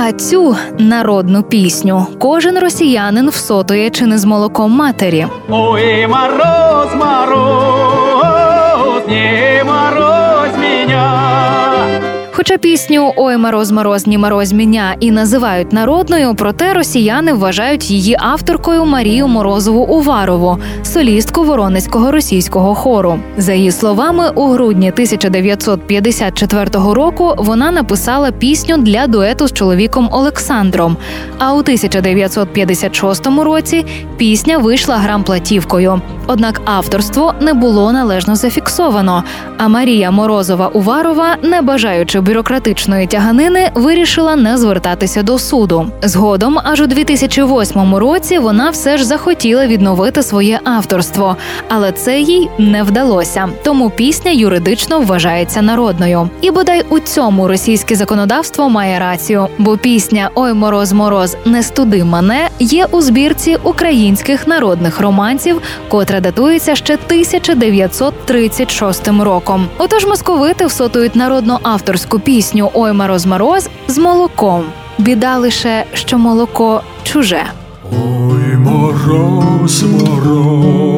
А цю народну пісню кожен росіянин всотує чи не з молоком матері. Ой, мороз, Хоча пісню Ой мороз, мороз, ні мороз міня і називають народною, проте росіяни вважають її авторкою Марію Морозову Уварову, солістку Воронезького російського хору. За її словами, у грудні 1954 року вона написала пісню для дуету з чоловіком Олександром. А у 1956 році пісня вийшла грамплатівкою. Однак авторство не було належно зафіксовано. А Марія Морозова Уварова, не бажаючи бюрократичної тяганини, вирішила не звертатися до суду. Згодом, аж у 2008 році, вона все ж захотіла відновити своє авторство, але це їй не вдалося. Тому пісня юридично вважається народною. І бодай у цьому російське законодавство має рацію, бо пісня Ой мороз, мороз, не студи мене є у збірці українських народних романсів, котра датується ще 1936 роком. Отож московити всотують народну авторську пісню Ой мороз, мороз з молоком. Біда лише, що молоко чуже. Ой, мороз, мороз,